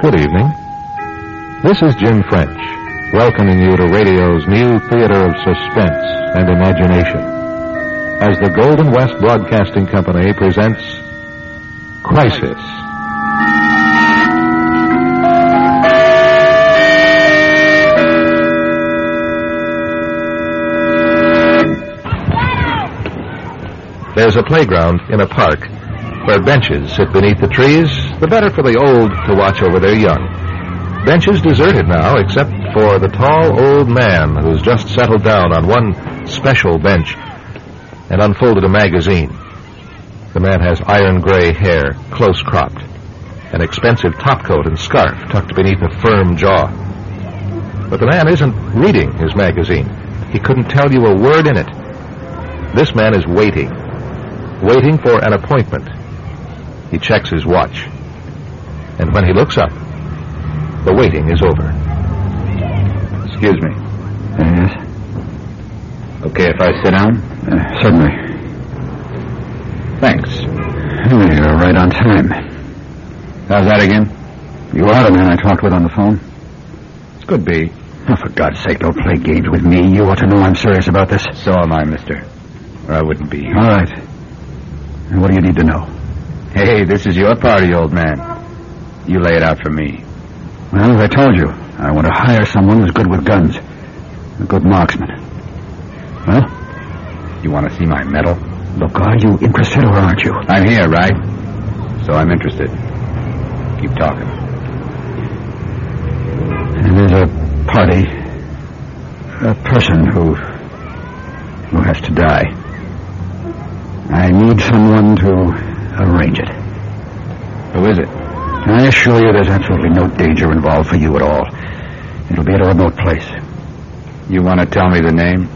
Good evening. This is Jim French, welcoming you to radio's new theater of suspense and imagination as the Golden West Broadcasting Company presents Crisis. There's a playground in a park where benches sit beneath the trees, the better for the old to watch over their young. Benches deserted now, except for the tall old man who's just settled down on one special bench and unfolded a magazine. The man has iron gray hair, close cropped, an expensive topcoat and scarf tucked beneath a firm jaw. But the man isn't reading his magazine. He couldn't tell you a word in it. This man is waiting, waiting for an appointment. He checks his watch. And when he looks up, the waiting is over. Excuse me. Yes? Okay if I sit down? Uh, certainly. Thanks. You're right on time. How's that again? You are the man I talked with on the phone? It could be. Oh, for God's sake, don't play games with me. You ought to know I'm serious about this. So am I, mister. Or I wouldn't be. All right. And what do you need to know? Hey, this is your party, old man. You lay it out for me. Well, as I told you, I want to hire someone who's good with guns. A good marksman. Well, You want to see my medal? look, are you interested or aren't you? I'm here, right? So I'm interested. Keep talking. And there's a party, a person who who has to die. I need someone to arrange it. Who is it? I assure you there's absolutely no danger involved for you at all. It'll be at a remote place. You want to tell me the name?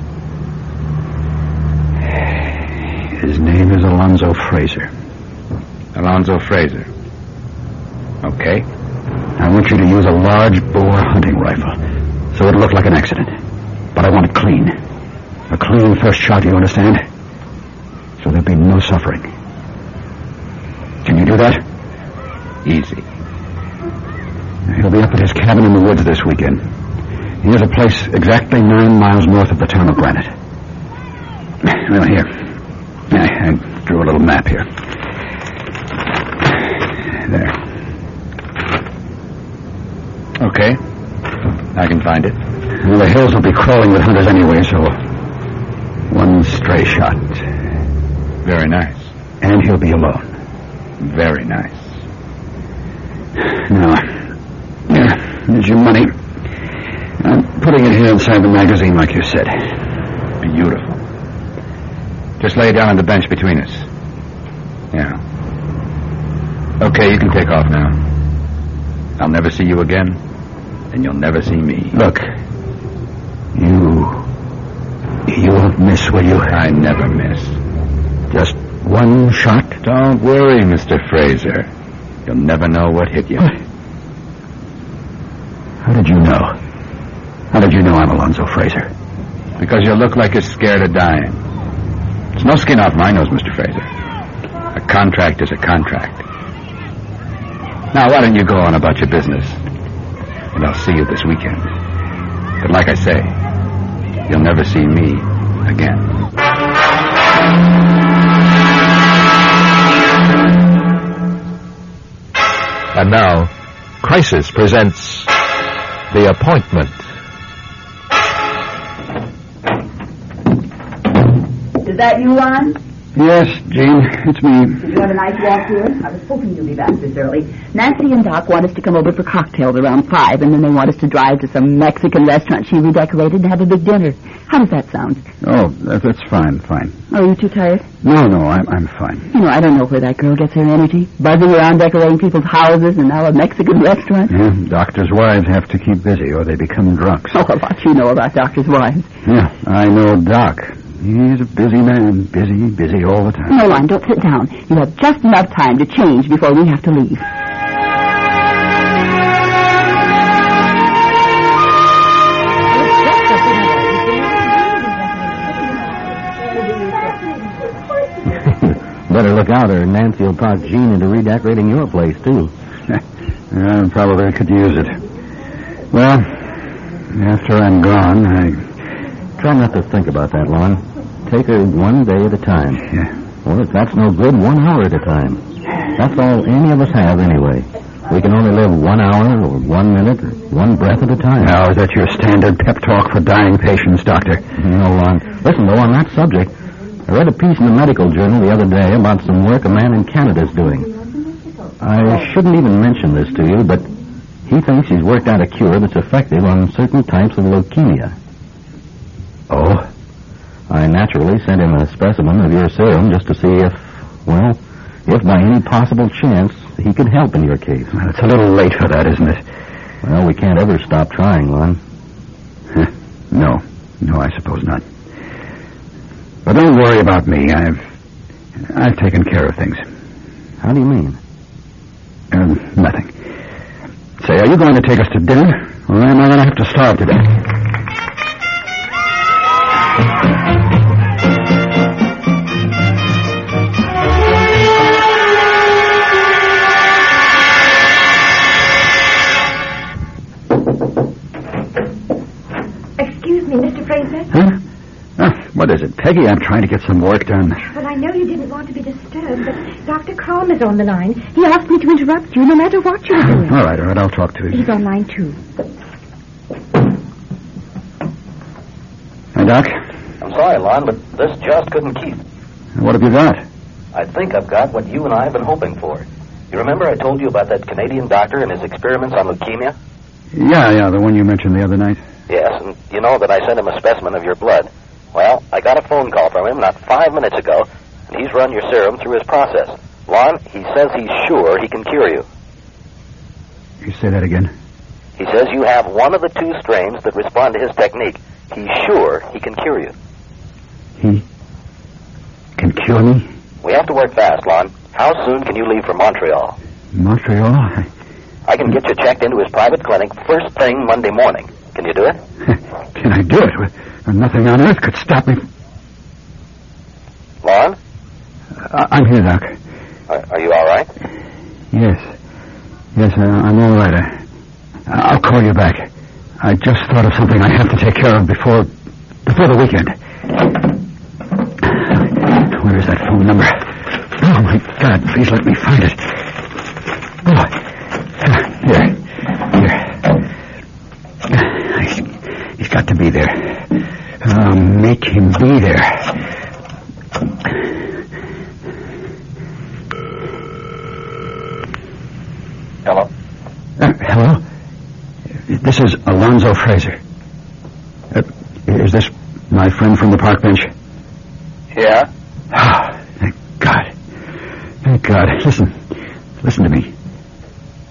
His name is Alonzo Fraser. Alonzo Fraser. Okay. I want you to use a large bore hunting rifle so it'll look like an accident. But I want it clean. A clean first shot, you understand? So there'll be no suffering. Can you do that? Easy. He'll be up at his cabin in the woods this weekend. He has a place exactly nine miles north of the town of Granite. Well, here. I, I drew a little map here. There. Okay. I can find it. Well, the hills will be crawling with hunters anyway, so one stray shot, Very nice. and he'll be alone. Very nice. Now, here, here's your money. I'm putting it here inside the magazine, like you said. Beautiful. Just lay it down on the bench between us. Yeah. Okay, you can take off now. I'll never see you again, and you'll never see me. Look, you, you won't miss, will you? I never miss. Just one shot. Don't worry, Mr. Fraser. You'll never know what hit you. How did you know? How did you know I'm Alonzo Fraser? Because you look like you're scared of dying. It's no skin off my nose, Mr. Fraser. A contract is a contract. Now, why don't you go on about your business? And I'll see you this weekend. But like I say, you'll never see me again. And now, Crisis presents The Appointment. Is that you, Lon? Yes, Jean, it's me. Did you have a nice walk here? I was hoping you'd be back this early. Nancy and Doc want us to come over for cocktails around five, and then they want us to drive to some Mexican restaurant she redecorated and have a big dinner. How does that sound? Oh, that, that's fine, fine. Are you too tired? No, no, I'm, I'm fine. You know, I don't know where that girl gets her energy. Buzzing around decorating people's houses and now a Mexican restaurant. Yeah, doctors' wives have to keep busy or they become drunks. Oh, a lot you know about doctors' wives. Yeah, I know Doc. He's a busy man, busy, busy all the time. No, Lon, don't sit down. You have just enough time to change before we have to leave. Better look out, or Nancy will talk Jean into redecorating your place, too. I probably could use it. Well, after I'm gone, I... Try not to think about that, Lon. Take her one day at a time. Yeah. Or if that's no good, one hour at a time. That's all any of us have anyway. We can only live one hour or one minute or one breath at a time. Now, is that your standard pep talk for dying patients, Doctor? No, Lon. Listen, though, on that subject, I read a piece in the medical journal the other day about some work a man in Canada's doing. I shouldn't even mention this to you, but he thinks he's worked out a cure that's effective on certain types of leukemia. Oh? I naturally sent him a specimen of your serum just to see if, well, if by any possible chance he could help in your case. Well, it's a little late for that, isn't it? Well, we can't ever stop trying, Lon. no. No, I suppose not. But don't worry about me. I've I've taken care of things. How do you mean? Um, nothing. Say, are you going to take us to dinner, or am I going to have to starve to death? What is it, Peggy? I'm trying to get some work done. Well, I know you didn't want to be disturbed, but Dr. Calm is on the line. He asked me to interrupt you no matter what you were doing. All right, all right, I'll talk to him. He's on line two. Hi, Doc. I'm sorry, Lon, but this just couldn't keep. What have you got? I think I've got what you and I have been hoping for. You remember I told you about that Canadian doctor and his experiments on leukemia? Yeah, yeah, the one you mentioned the other night. Yes, and you know that I sent him a specimen of your blood. Well, I got a phone call from him not five minutes ago, and he's run your serum through his process. Lon, he says he's sure he can cure you. You say that again? He says you have one of the two strains that respond to his technique. He's sure he can cure you. He can cure me? We have to work fast, Lon. How soon can you leave for Montreal? Montreal? I... I can get you checked into his private clinic first thing Monday morning. Can you do it? Can I do it? Nothing on earth could stop me. Lon, I- I'm here, Doc. are, are you all right? Yes. Yes, uh, I'm all right. I, I'll call you back. I just thought of something I have to take care of before before the weekend. Where is that phone number? Oh, my God, please let me find it. Oh, here. Here. He's got to be there. Uh, make him be there. Hello? Uh, hello? This is Alonzo Fraser. Uh, is this my friend from the park bench? Yeah? Ah, thank God. Thank God. Listen. Listen to me.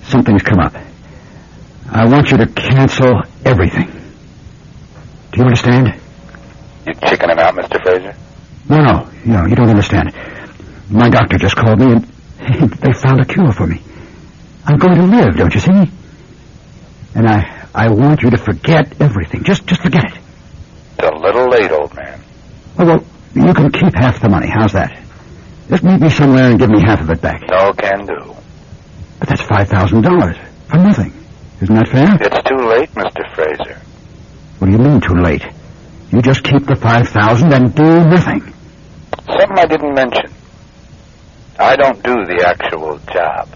Something's come up. I want you to cancel everything. Do you understand? You chicking him out, Mr. Fraser? No, no. No, you don't understand. My doctor just called me and they found a cure for me. I'm going to live, don't you see? And I I want you to forget everything. Just just forget it. It's a little late, old man. Oh, well, you can keep half the money. How's that? Just meet me somewhere and give me half of it back. No can do. But that's five thousand dollars for nothing. Isn't that fair? It's too late, Mr. Fraser. What do you mean too late? You just keep the five thousand and do nothing. Something I didn't mention. I don't do the actual job.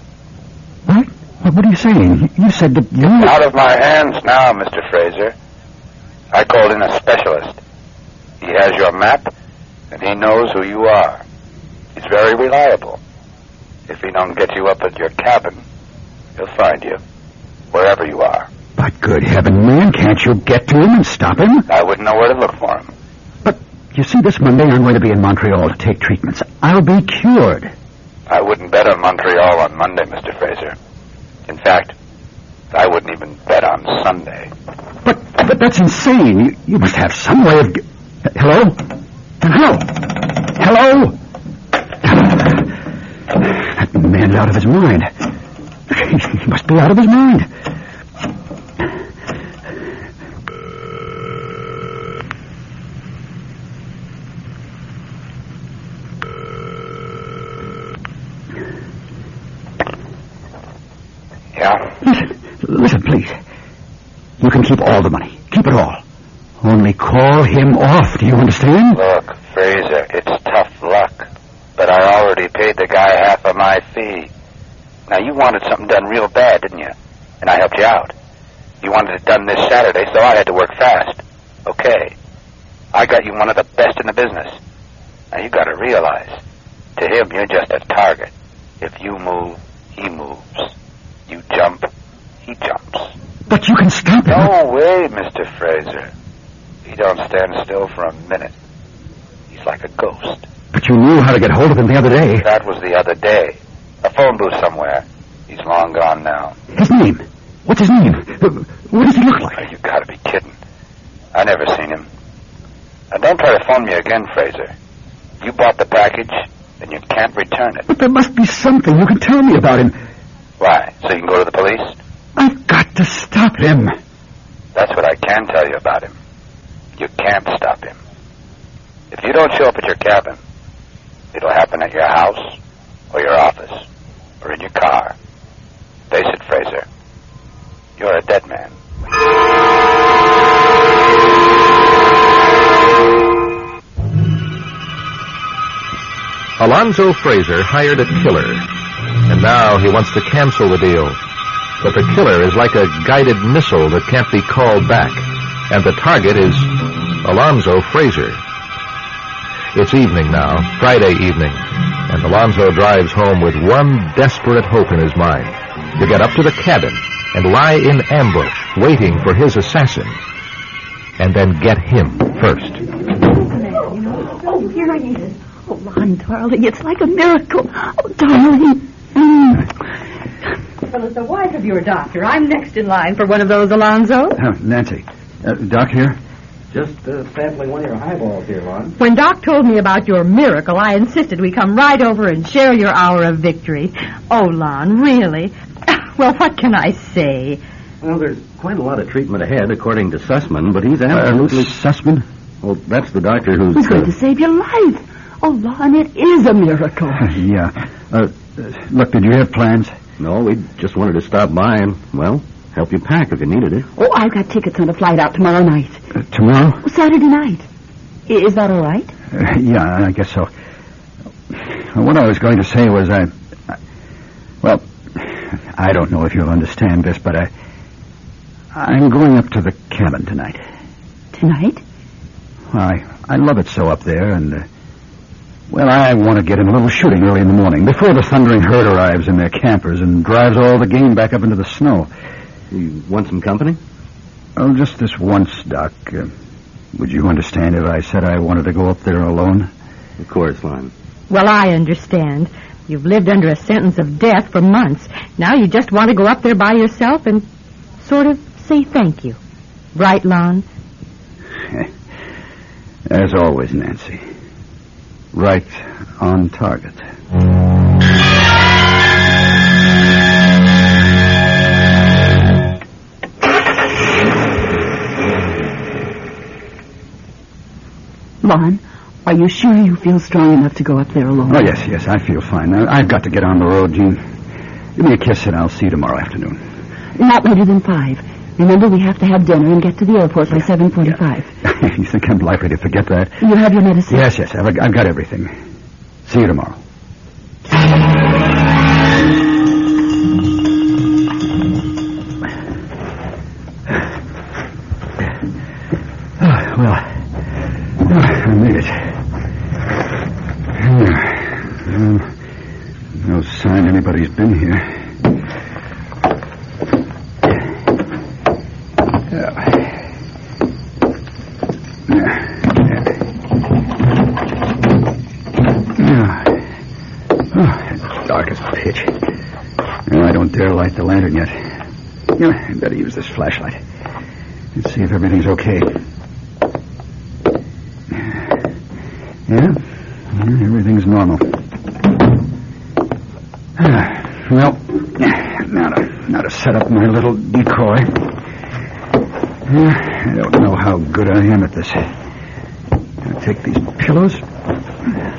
What? What, are you saying? You- You said that you. Out of my hands now, Mr. Fraser. I called in a specialist. He has your map, and he knows who you are. He's very reliable. If he don't get you up at your cabin, he'll find you, wherever you are. But good heaven, man, can't you get to him and stop him? I wouldn't know where to look for him. But you see, this Monday I'm going to be in Montreal to take treatments. I'll be cured. I wouldn't bet on Montreal on Monday, Mr. Fraser. In fact, I wouldn't even bet on Sunday. But but that's insane. You, you must have some way of. Hello? Hello? Hello? That man's out of his mind. He must be out of his mind. Yeah? Listen, listen, please. You can keep all the money. Keep it all. Only call him off, do you understand? Look, Fraser, it's tough luck. But I already paid the guy half of my fee. Now, you wanted something done real bad, didn't you? And I helped you out. You wanted it done this Saturday, so I had to work fast. Okay. I got you one of the best in the business. Now, you gotta realize, to him, you're just a target. If you move, he moves. You jump, he jumps. But you can stop him. No way, Mr. Fraser. He don't stand still for a minute. He's like a ghost. But you knew how to get hold of him the other day. That was the other day. A phone booth somewhere. He's long gone now. His name. What's his name? What does he look Oh, like? you gotta be kidding. I never seen him. Now don't try to phone me again, Fraser. You bought the package, and you can't return it. But there must be something you can tell me about him. Why? So you can go to the police? I've got to stop him. That's what I can tell you about him. You can't stop him. If you don't show up at your cabin, it'll happen at your house, or your office, or in your car. Face it, Fraser. You're a dead man. Alonzo Fraser hired a killer, and now he wants to cancel the deal. But the killer is like a guided missile that can't be called back, and the target is Alonzo Fraser. It's evening now, Friday evening, and Alonzo drives home with one desperate hope in his mind to get up to the cabin and lie in ambush, waiting for his assassin, and then get him first. Oh, here I is. Oh, Lon, darling, it's like a miracle. Oh, darling. Mm. Well, as the wife of your doctor, I'm next in line for one of those, Alonzo. Uh, Nancy. Uh, Doc here? Just uh, sampling one of your highballs here, Lon. When Doc told me about your miracle, I insisted we come right over and share your hour of victory. Oh, Lon, really? Well, what can I say? Well, there's quite a lot of treatment ahead, according to Sussman, but he's Uh, absolutely... Sussman? well, that's the doctor who's... Who's going uh, to save your life? Oh, Lon, it is a miracle. yeah. Uh, uh, look, did you have plans? No, we just wanted to stop by and, well, help you pack if you needed it. Oh, I've got tickets on a flight out tomorrow night. Uh, tomorrow? Oh, Saturday night. I- Is that all right? Uh, yeah, I guess so. What I was going to say was I, I. Well, I don't know if you'll understand this, but I. I'm going up to the cabin tonight. Tonight? I I love it so up there, and uh, well, I want to get in a little shooting early in the morning before the thundering herd arrives in their campers and drives all the game back up into the snow. You want some company? Oh, just this once, Doc. Uh, would you understand if I said I wanted to go up there alone? Of course, Lon. Well, I understand. You've lived under a sentence of death for months. Now you just want to go up there by yourself and sort of say thank you. Right, Lon? As always, Nancy. Right on target. Lon, are you sure you feel strong enough to go up there alone? Oh, yes, yes, I feel fine. I, I've got to get on the road, Jean. Give me a kiss and I'll see you tomorrow afternoon. Not later than five. Remember, we have to have dinner and get to the airport by 7.45. you think I'm likely to forget that? You have your medicine? Yes, yes, I've, I've got everything. See you tomorrow. Dark as pitch. No, I don't dare light the lantern yet. Yeah, I better use this flashlight. Let's see if everything's okay. Yeah, yeah everything's normal. Well, now to, now to set up my little decoy. I don't know how good I am at this. I'll take these pillows,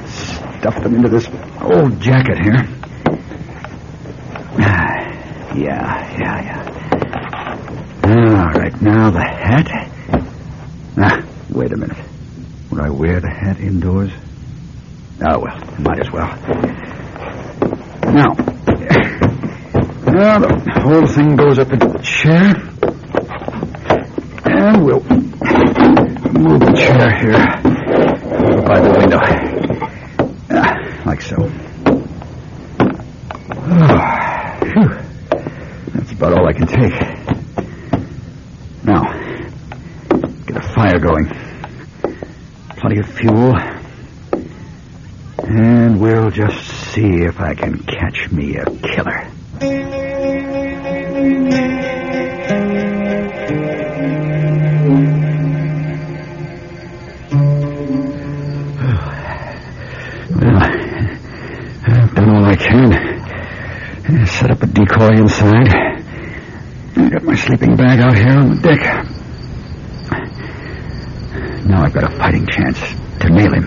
stuff them into this old jacket here. Ah, Yeah, yeah, yeah. All right, now the hat. Ah, wait a minute. Would I wear the hat indoors? Oh, well, might as well. Now, now the whole thing goes up in the chair. We'll move the chair here by the window. Ah, like so. Oh, phew. That's about all I can take. Now, get a fire going. Plenty of fuel. And we'll just see if I can catch me a killer. Decoy inside. I got my sleeping bag out here on the deck. Now I've got a fighting chance to nail him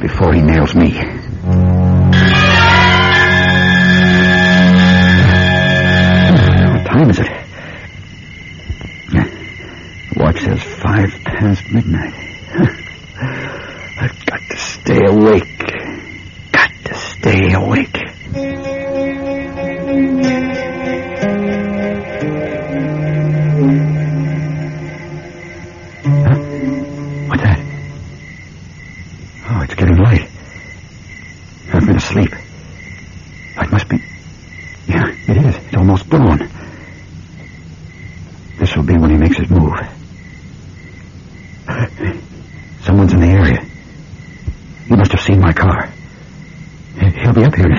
before he nails me. What time is it? Watch says five past midnight. I've got to stay awake.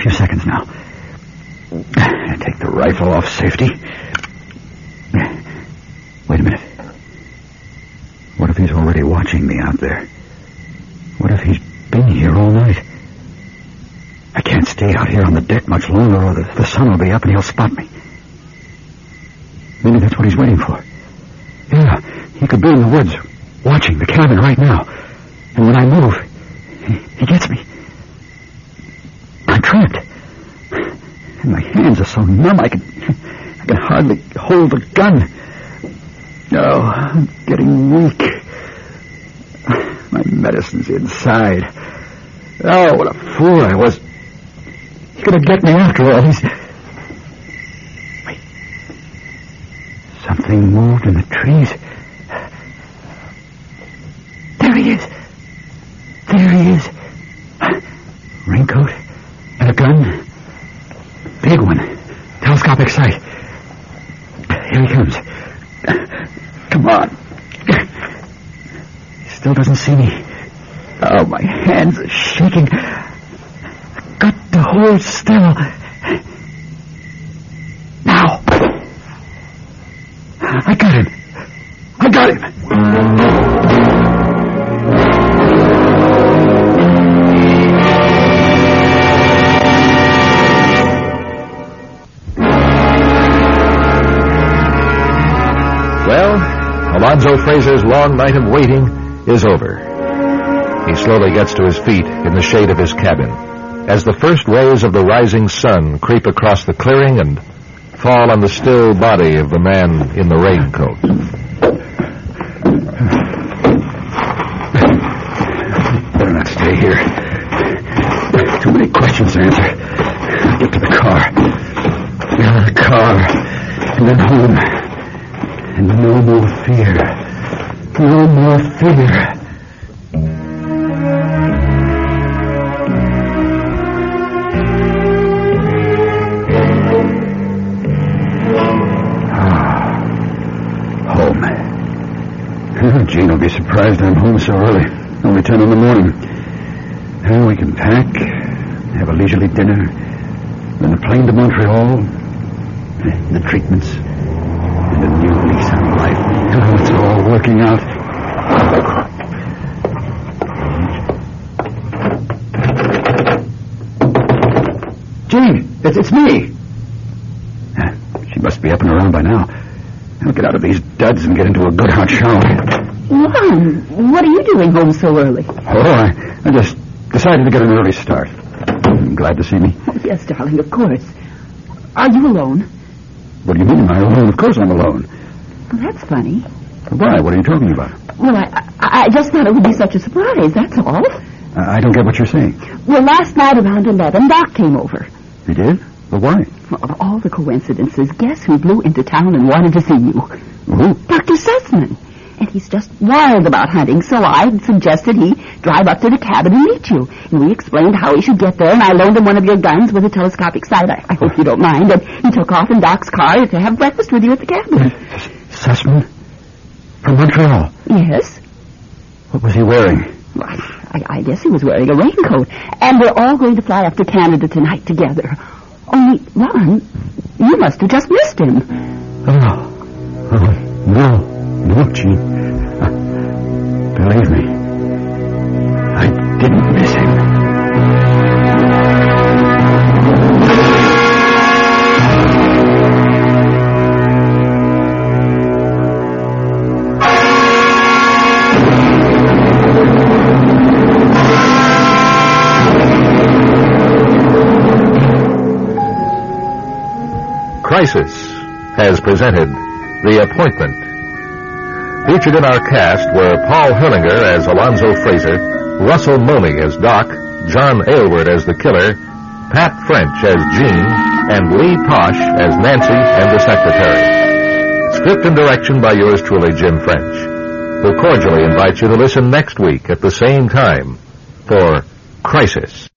Few seconds now. Take the rifle off safety. Wait a minute. What if he's already watching me out there? What if he's been here all night? I can't stay out here on the deck much longer or the, the sun will be up and he'll spot me. Maybe that's what he's waiting for. Yeah, he could be in the woods, watching the cabin right now. And when I move, he, he gets me. I'm trapped. And my hands are so numb I can I can hardly hold the gun. Oh, I'm getting weak. My medicine's inside. Oh, what a fool I was. He's gonna get me after all. He's. Wait. Something moved in the trees. There he is. There he is. Raincoat and a gun. Big one. Telescopic sight. Here he comes. Come on. He still doesn't see me. Oh, my hands are shaking. I've got to hold still. Now. I got him. I got him. Well, Alonzo Fraser's long night of waiting is over. He slowly gets to his feet in the shade of his cabin as the first rays of the rising sun creep across the clearing and fall on the still body of the man in the raincoat. And then home. And no more fear. No more fear. Ah, Home. Jean will be surprised I'm home so early. Only ten in the morning. Well, we can pack, have a leisurely dinner, then the plane to Montreal, the treatments, and a new lease on life. Oh, it's all working out. Jean, it's, it's me. Ah, She must be up and around by now. I'll get out of these duds and get into a good hot shower. Lon, what are you doing home so early? Oh, I, I just decided to get an early start. I'm glad to see me. Oh, yes, darling, of course. Are you alone? What do you mean, am I alone? Of course I'm alone. Well, that's funny. Why? What are you talking about? Well, I, I, just thought it would be such a surprise, that's all. I, I don't get what you're saying. Well, last night around 11, Doc came over. He did? Well, why? Well, of all the coincidences, guess who blew into town and wanted to see you? Who? Dr. Sussman. And he's just wild about hunting, so I suggested he drive up to the cabin and meet you. And we explained how he should get there, and I loaned him one of your guns with a telescopic sight. I, I hope you don't mind. And he took off in Doc's car to have breakfast with you at the cabin. Uh, Sussman? From Montreal? Yes. What was he wearing? Well, I, I guess he was wearing a raincoat. And we're all going to fly up to Canada tonight together. Only, Lon, you must have just missed him. Oh. Oh, no. No, Jean. Uh, believe me, I didn't miss him. Crisis has presented The Appointment. Featured in our cast were Paul Herlinger as Alonzo Fraser, Russell Momey as Doc, John Aylward as the killer, Pat French as Jean, and Lee Posh as Nancy and the secretary. Script and direction by yours truly, Jim French, who cordially invites you to listen next week at the same time for Crisis.